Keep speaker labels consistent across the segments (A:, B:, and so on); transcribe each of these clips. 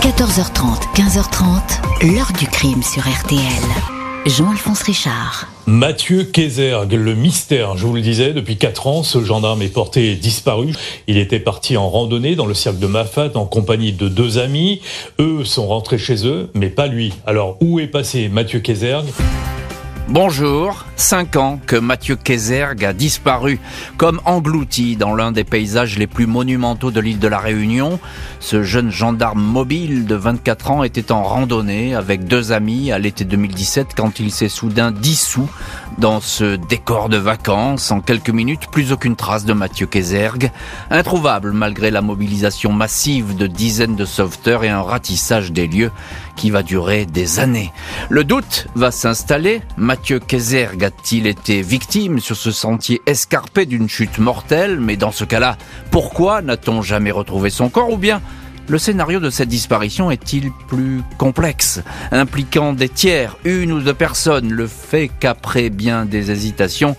A: 14h30, 15h30, l'heure du crime sur RTL. Jean-Alphonse Richard.
B: Mathieu Kézergue, le mystère, je vous le disais, depuis 4 ans, ce gendarme est porté disparu. Il était parti en randonnée dans le cercle de Mafat en compagnie de deux amis. Eux sont rentrés chez eux, mais pas lui. Alors, où est passé Mathieu Kézergue?
C: Bonjour, cinq ans que Mathieu Kézergue a disparu, comme englouti dans l'un des paysages les plus monumentaux de l'île de la Réunion. Ce jeune gendarme mobile de 24 ans était en randonnée avec deux amis à l'été 2017 quand il s'est soudain dissous dans ce décor de vacances. En quelques minutes, plus aucune trace de Mathieu Kézergue, introuvable malgré la mobilisation massive de dizaines de sauveteurs et un ratissage des lieux qui va durer des années. Le doute va s'installer. Mathieu Kézergue a-t-il été victime sur ce sentier escarpé d'une chute mortelle? Mais dans ce cas-là, pourquoi n'a-t-on jamais retrouvé son corps? Ou bien le scénario de cette disparition est-il plus complexe, impliquant des tiers, une ou deux personnes Le fait qu'après bien des hésitations,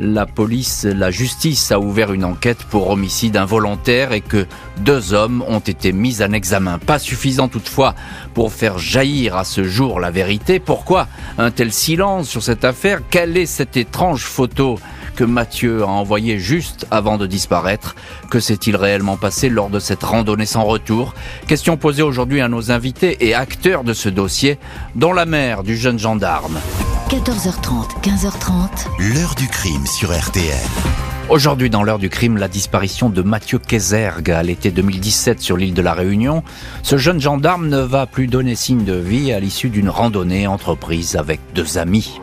C: la police, la justice a ouvert une enquête pour homicide involontaire et que deux hommes ont été mis en examen. Pas suffisant toutefois pour faire jaillir à ce jour la vérité. Pourquoi un tel silence sur cette affaire? Quelle est cette étrange photo que Mathieu a envoyée juste avant de disparaître? Que s'est-il réellement passé lors de cette randonnée sans retour? Question posée aujourd'hui à nos invités et acteurs de ce dossier, dont la mère du jeune gendarme.
A: 14h30, 15h30.
D: L'heure du crime sur RTL.
C: Aujourd'hui, dans l'heure du crime, la disparition de Mathieu Kézergue à l'été 2017 sur l'île de la Réunion. Ce jeune gendarme ne va plus donner signe de vie à l'issue d'une randonnée entreprise avec deux amis.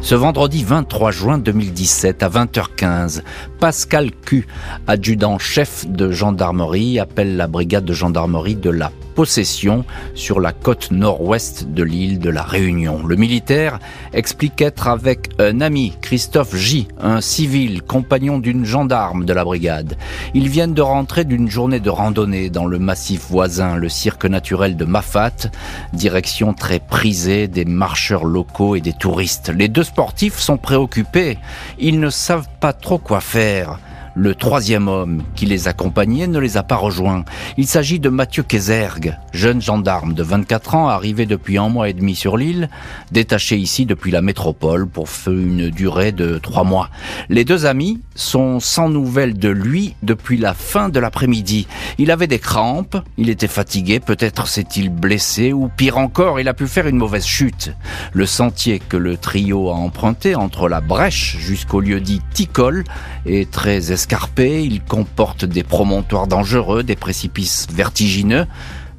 C: Ce vendredi 23 juin 2017 à 20h15, Pascal Q, adjudant-chef de gendarmerie, appelle la brigade de gendarmerie de la possession sur la côte nord-ouest de l'île de la Réunion. Le militaire explique être avec un ami, Christophe J, un civil, compagnon d'une gendarme de la brigade. Ils viennent de rentrer d'une journée de randonnée dans le massif voisin, le cirque naturel de Mafat, direction très prisée des marcheurs locaux et des touristes. Les deux sportifs sont préoccupés. Ils ne savent pas trop quoi faire. Le troisième homme qui les accompagnait ne les a pas rejoints. Il s'agit de Mathieu Kézergue, jeune gendarme de 24 ans arrivé depuis un mois et demi sur l'île, détaché ici depuis la métropole pour une durée de trois mois. Les deux amis sont sans nouvelles de lui depuis la fin de l'après-midi. Il avait des crampes, il était fatigué, peut-être s'est-il blessé ou pire encore, il a pu faire une mauvaise chute. Le sentier que le trio a emprunté entre la brèche jusqu'au lieu dit Ticole est très escarpé, il comporte des promontoires dangereux, des précipices vertigineux.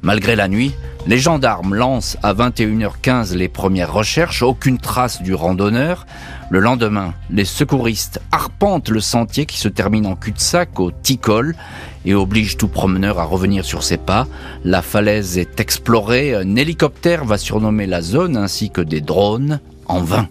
C: Malgré la nuit, les gendarmes lancent à 21h15 les premières recherches, aucune trace du randonneur. Le lendemain, les secouristes arpentent le sentier qui se termine en cul-de-sac au Ticol et oblige tout promeneur à revenir sur ses pas. La falaise est explorée, un hélicoptère va surnommer la zone ainsi que des drones en vain.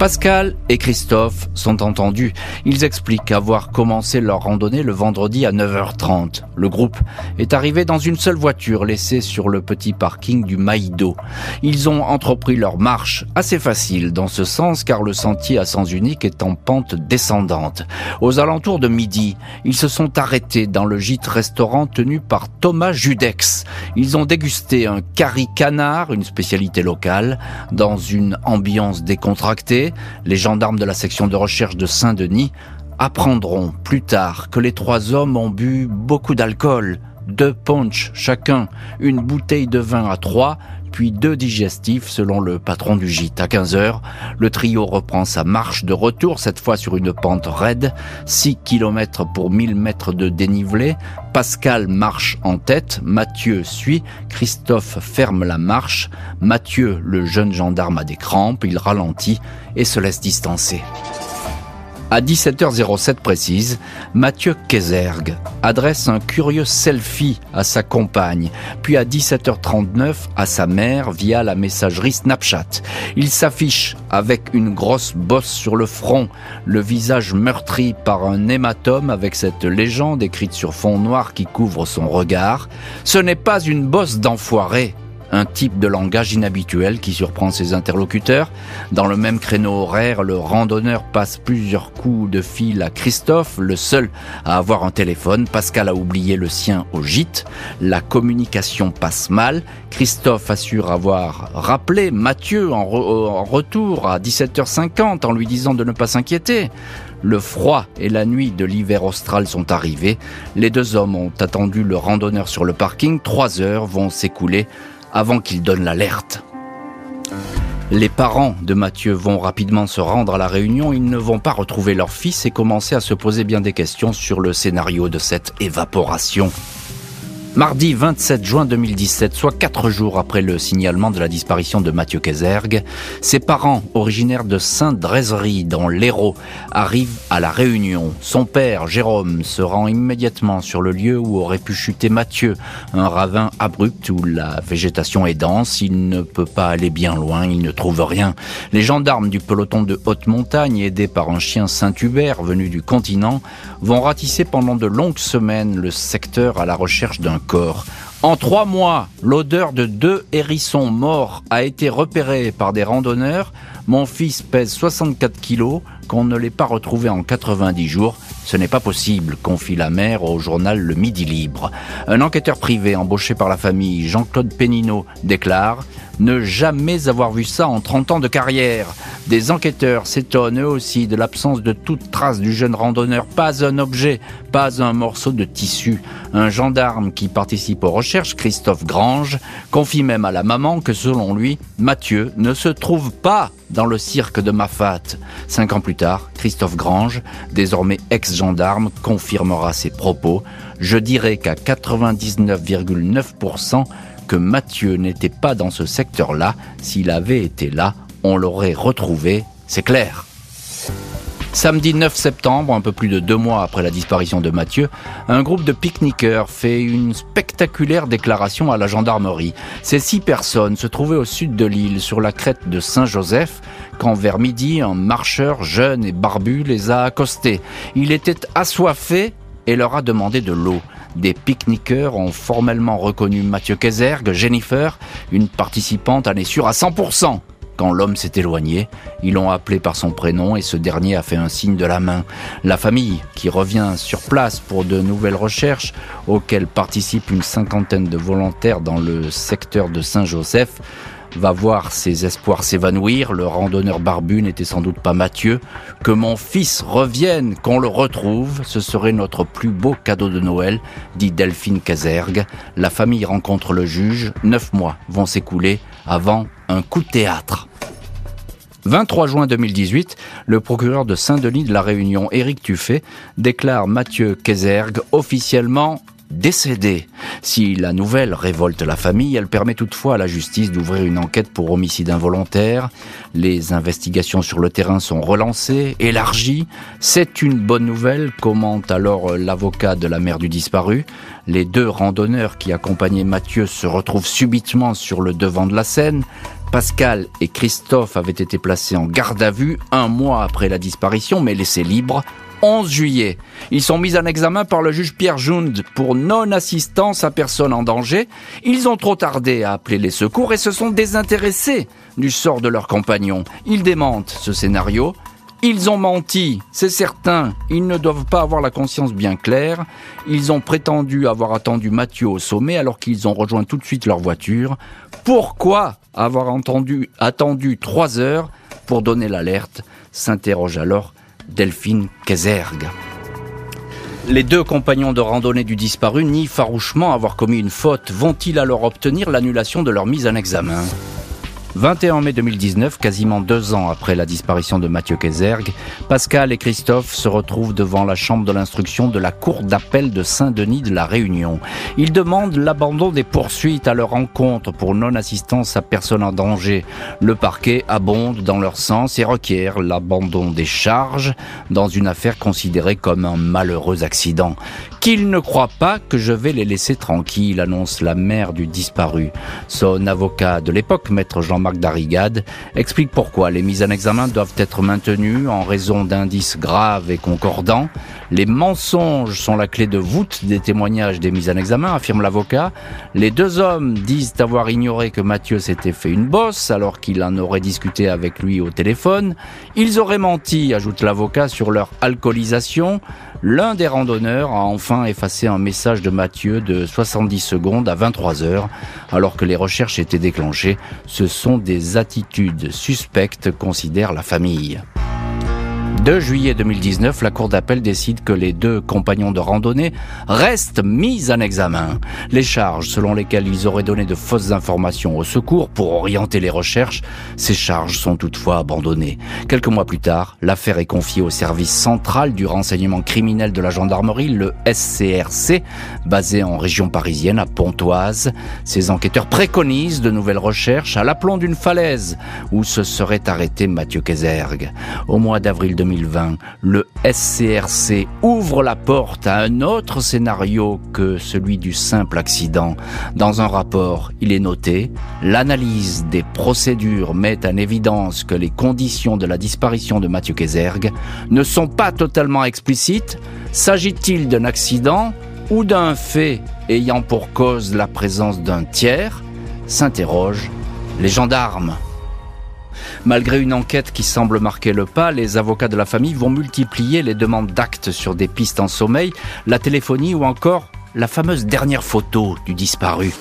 C: Pascal et Christophe sont entendus. Ils expliquent avoir commencé leur randonnée le vendredi à 9h30. Le groupe est arrivé dans une seule voiture laissée sur le petit parking du Maïdo. Ils ont entrepris leur marche assez facile dans ce sens car le sentier à sens unique est en pente descendante. Aux alentours de midi, ils se sont arrêtés dans le gîte restaurant tenu par Thomas Judex. Ils ont dégusté un curry canard, une spécialité locale, dans une ambiance décontractée les gendarmes de la section de recherche de Saint-Denis apprendront plus tard que les trois hommes ont bu beaucoup d'alcool, deux punch chacun, une bouteille de vin à trois, puis deux digestifs selon le patron du gîte. À 15 heures, le trio reprend sa marche de retour, cette fois sur une pente raide, 6 km pour 1000 mètres de dénivelé. Pascal marche en tête, Mathieu suit, Christophe ferme la marche, Mathieu, le jeune gendarme, a des crampes, il ralentit et se laisse distancer. À 17h07 précise, Mathieu Kézergue adresse un curieux selfie à sa compagne, puis à 17h39 à sa mère via la messagerie Snapchat. Il s'affiche avec une grosse bosse sur le front, le visage meurtri par un hématome avec cette légende écrite sur fond noir qui couvre son regard. Ce n'est pas une bosse d'enfoiré, un type de langage inhabituel qui surprend ses interlocuteurs. Dans le même créneau horaire, le randonneur passe plusieurs coups de fil à Christophe, le seul à avoir un téléphone. Pascal a oublié le sien au gîte. La communication passe mal. Christophe assure avoir rappelé Mathieu en, en retour à 17h50 en lui disant de ne pas s'inquiéter. Le froid et la nuit de l'hiver austral sont arrivés. Les deux hommes ont attendu le randonneur sur le parking. Trois heures vont s'écouler avant qu'il donne l'alerte. Les parents de Mathieu vont rapidement se rendre à la réunion. Ils ne vont pas retrouver leur fils et commencer à se poser bien des questions sur le scénario de cette évaporation. Mardi 27 juin 2017, soit quatre jours après le signalement de la disparition de Mathieu Kézergue, ses parents, originaires de Saint-Drézerie dans l'Hérault, arrivent à la Réunion. Son père, Jérôme, se rend immédiatement sur le lieu où aurait pu chuter Mathieu, un ravin abrupt où la végétation est dense, il ne peut pas aller bien loin, il ne trouve rien. Les gendarmes du peloton de haute montagne, aidés par un chien Saint-Hubert venu du continent, vont ratisser pendant de longues semaines le secteur à la recherche d'un En trois mois, l'odeur de deux hérissons morts a été repérée par des randonneurs. Mon fils pèse 64 kilos, qu'on ne l'ait pas retrouvé en 90 jours. Ce n'est pas possible, confie la mère au journal Le Midi Libre. Un enquêteur privé embauché par la famille, Jean-Claude Pénineau, déclare ne jamais avoir vu ça en 30 ans de carrière. Des enquêteurs s'étonnent eux aussi de l'absence de toute trace du jeune randonneur. Pas un objet, pas un morceau de tissu. Un gendarme qui participe aux recherches, Christophe Grange, confie même à la maman que selon lui, Mathieu ne se trouve pas dans le cirque de Mafat. Cinq ans plus tard, Christophe Grange, désormais ex-gendarme, confirmera ses propos. Je dirais qu'à 99,9%, que Mathieu n'était pas dans ce secteur-là. S'il avait été là, on l'aurait retrouvé, c'est clair. Samedi 9 septembre, un peu plus de deux mois après la disparition de Mathieu, un groupe de pique-niqueurs fait une spectaculaire déclaration à la gendarmerie. Ces six personnes se trouvaient au sud de l'île, sur la crête de Saint-Joseph, quand vers midi, un marcheur jeune et barbu les a accostés. Il était assoiffé et leur a demandé de l'eau. Des pique-niqueurs ont formellement reconnu Mathieu Kézergue, Jennifer, une participante en est sûre à 100%. Quand l'homme s'est éloigné, ils l'ont appelé par son prénom et ce dernier a fait un signe de la main. La famille, qui revient sur place pour de nouvelles recherches, auxquelles participent une cinquantaine de volontaires dans le secteur de Saint-Joseph, va voir ses espoirs s'évanouir. Le randonneur barbu n'était sans doute pas Mathieu. Que mon fils revienne, qu'on le retrouve, ce serait notre plus beau cadeau de Noël, dit Delphine Casergue. La famille rencontre le juge. Neuf mois vont s'écouler avant un coup de théâtre. 23 juin 2018, le procureur de Saint-Denis de la Réunion, Éric Tuffet, déclare Mathieu Kézergue officiellement décédé. Si la nouvelle révolte la famille, elle permet toutefois à la justice d'ouvrir une enquête pour homicide involontaire. Les investigations sur le terrain sont relancées, élargies. C'est une bonne nouvelle, commente alors l'avocat de la mère du disparu. Les deux randonneurs qui accompagnaient Mathieu se retrouvent subitement sur le devant de la scène. Pascal et Christophe avaient été placés en garde à vue un mois après la disparition, mais laissés libres 11 juillet. Ils sont mis en examen par le juge Pierre Jund pour non-assistance à personne en danger. Ils ont trop tardé à appeler les secours et se sont désintéressés du sort de leurs compagnons. Ils démentent ce scénario. Ils ont menti, c'est certain. Ils ne doivent pas avoir la conscience bien claire. Ils ont prétendu avoir attendu Mathieu au sommet alors qu'ils ont rejoint tout de suite leur voiture. Pourquoi avoir attendu trois heures pour donner l'alerte s'interroge alors Delphine Kézergue. Les deux compagnons de randonnée du disparu nient farouchement avoir commis une faute. Vont-ils alors obtenir l'annulation de leur mise en examen? 21 mai 2019, quasiment deux ans après la disparition de Mathieu Kézergue, Pascal et Christophe se retrouvent devant la chambre de l'instruction de la cour d'appel de Saint-Denis de la Réunion. Ils demandent l'abandon des poursuites à leur encontre pour non-assistance à personne en danger. Le parquet abonde dans leur sens et requiert l'abandon des charges dans une affaire considérée comme un malheureux accident. Qu'ils ne croient pas que je vais les laisser tranquilles, annonce la mère du disparu. Son avocat de l'époque, maître Jean-Marc Darigade, explique pourquoi les mises en examen doivent être maintenues en raison d'indices graves et concordants. Les mensonges sont la clé de voûte des témoignages des mises en examen, affirme l'avocat. Les deux hommes disent avoir ignoré que Mathieu s'était fait une bosse alors qu'il en aurait discuté avec lui au téléphone. Ils auraient menti, ajoute l'avocat, sur leur alcoolisation. L'un des randonneurs a enfin effacé un message de Mathieu de 70 secondes à 23 heures, alors que les recherches étaient déclenchées. Ce sont des attitudes suspectes, considère la famille. 2 juillet 2019, la Cour d'appel décide que les deux compagnons de randonnée restent mis en examen. Les charges selon lesquelles ils auraient donné de fausses informations au secours pour orienter les recherches, ces charges sont toutefois abandonnées. Quelques mois plus tard, l'affaire est confiée au service central du renseignement criminel de la gendarmerie, le SCRC, basé en région parisienne à Pontoise. Ces enquêteurs préconisent de nouvelles recherches à l'aplomb d'une falaise où se serait arrêté Mathieu Kézergue. Au mois d'avril 2020, 2020, le SCRC ouvre la porte à un autre scénario que celui du simple accident. Dans un rapport, il est noté, l'analyse des procédures met en évidence que les conditions de la disparition de Mathieu Kézergue ne sont pas totalement explicites. S'agit-il d'un accident ou d'un fait ayant pour cause la présence d'un tiers? s'interrogent les gendarmes. Malgré une enquête qui semble marquer le pas, les avocats de la famille vont multiplier les demandes d'actes sur des pistes en sommeil, la téléphonie ou encore la fameuse dernière photo du disparu.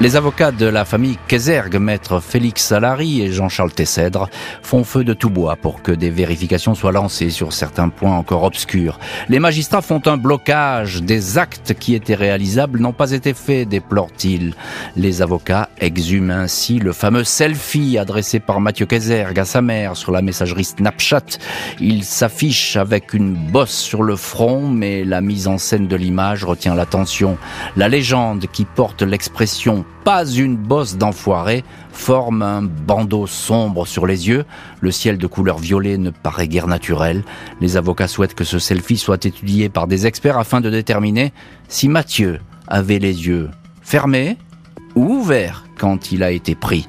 C: Les avocats de la famille Kézergue, maître Félix Salary et Jean-Charles Tessèdre, font feu de tout bois pour que des vérifications soient lancées sur certains points encore obscurs. Les magistrats font un blocage. Des actes qui étaient réalisables n'ont pas été faits, déplore-t-il. Les avocats exhument ainsi le fameux selfie adressé par Mathieu Kézergue à sa mère sur la messagerie Snapchat. Il s'affiche avec une bosse sur le front, mais la mise en scène de l'image retient l'attention. La légende qui porte l'expression pas une bosse d'enfoiré, forme un bandeau sombre sur les yeux. Le ciel de couleur violet ne paraît guère naturel. Les avocats souhaitent que ce selfie soit étudié par des experts afin de déterminer si Mathieu avait les yeux fermés ou ouverts quand il a été pris.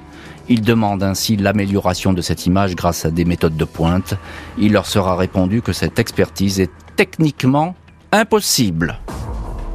C: Ils demandent ainsi l'amélioration de cette image grâce à des méthodes de pointe. Il leur sera répondu que cette expertise est techniquement impossible.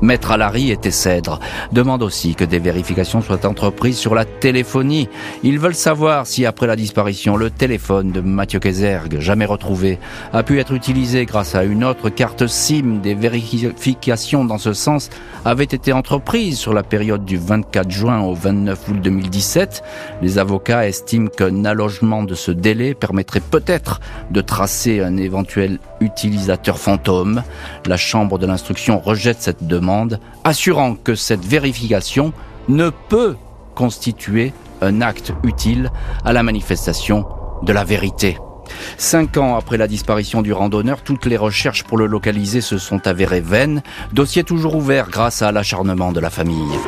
C: Maître Alary et Cèdre demandent aussi que des vérifications soient entreprises sur la téléphonie. Ils veulent savoir si après la disparition, le téléphone de Mathieu Kézergue, jamais retrouvé, a pu être utilisé grâce à une autre carte SIM. Des vérifications dans ce sens avaient été entreprises sur la période du 24 juin au 29 août 2017. Les avocats estiment qu'un allogement de ce délai permettrait peut-être de tracer un éventuel utilisateur fantôme. La Chambre de l'instruction rejette cette demande assurant que cette vérification ne peut constituer un acte utile à la manifestation de la vérité. Cinq ans après la disparition du randonneur, toutes les recherches pour le localiser se sont avérées vaines, dossier toujours ouvert grâce à l'acharnement de la famille.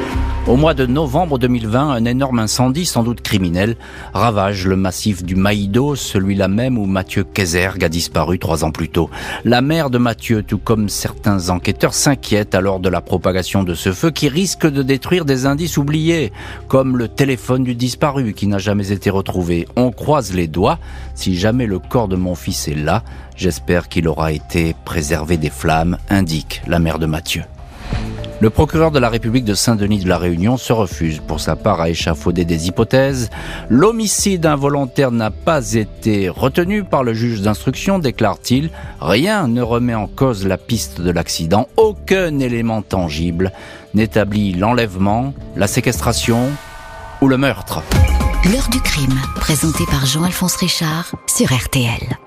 C: Au mois de novembre 2020, un énorme incendie, sans doute criminel, ravage le massif du Maïdo, celui-là même où Mathieu Kézergue a disparu trois ans plus tôt. La mère de Mathieu, tout comme certains enquêteurs, s'inquiète alors de la propagation de ce feu qui risque de détruire des indices oubliés, comme le téléphone du disparu qui n'a jamais été retrouvé. On croise les doigts, si jamais le corps de mon fils est là, j'espère qu'il aura été préservé des flammes, indique la mère de Mathieu. Le procureur de la République de Saint-Denis de la Réunion se refuse pour sa part à échafauder des hypothèses. L'homicide involontaire n'a pas été retenu par le juge d'instruction, déclare-t-il. Rien ne remet en cause la piste de l'accident. Aucun élément tangible n'établit l'enlèvement, la séquestration ou le meurtre.
A: L'heure du crime, présenté par Jean-Alphonse Richard sur RTL.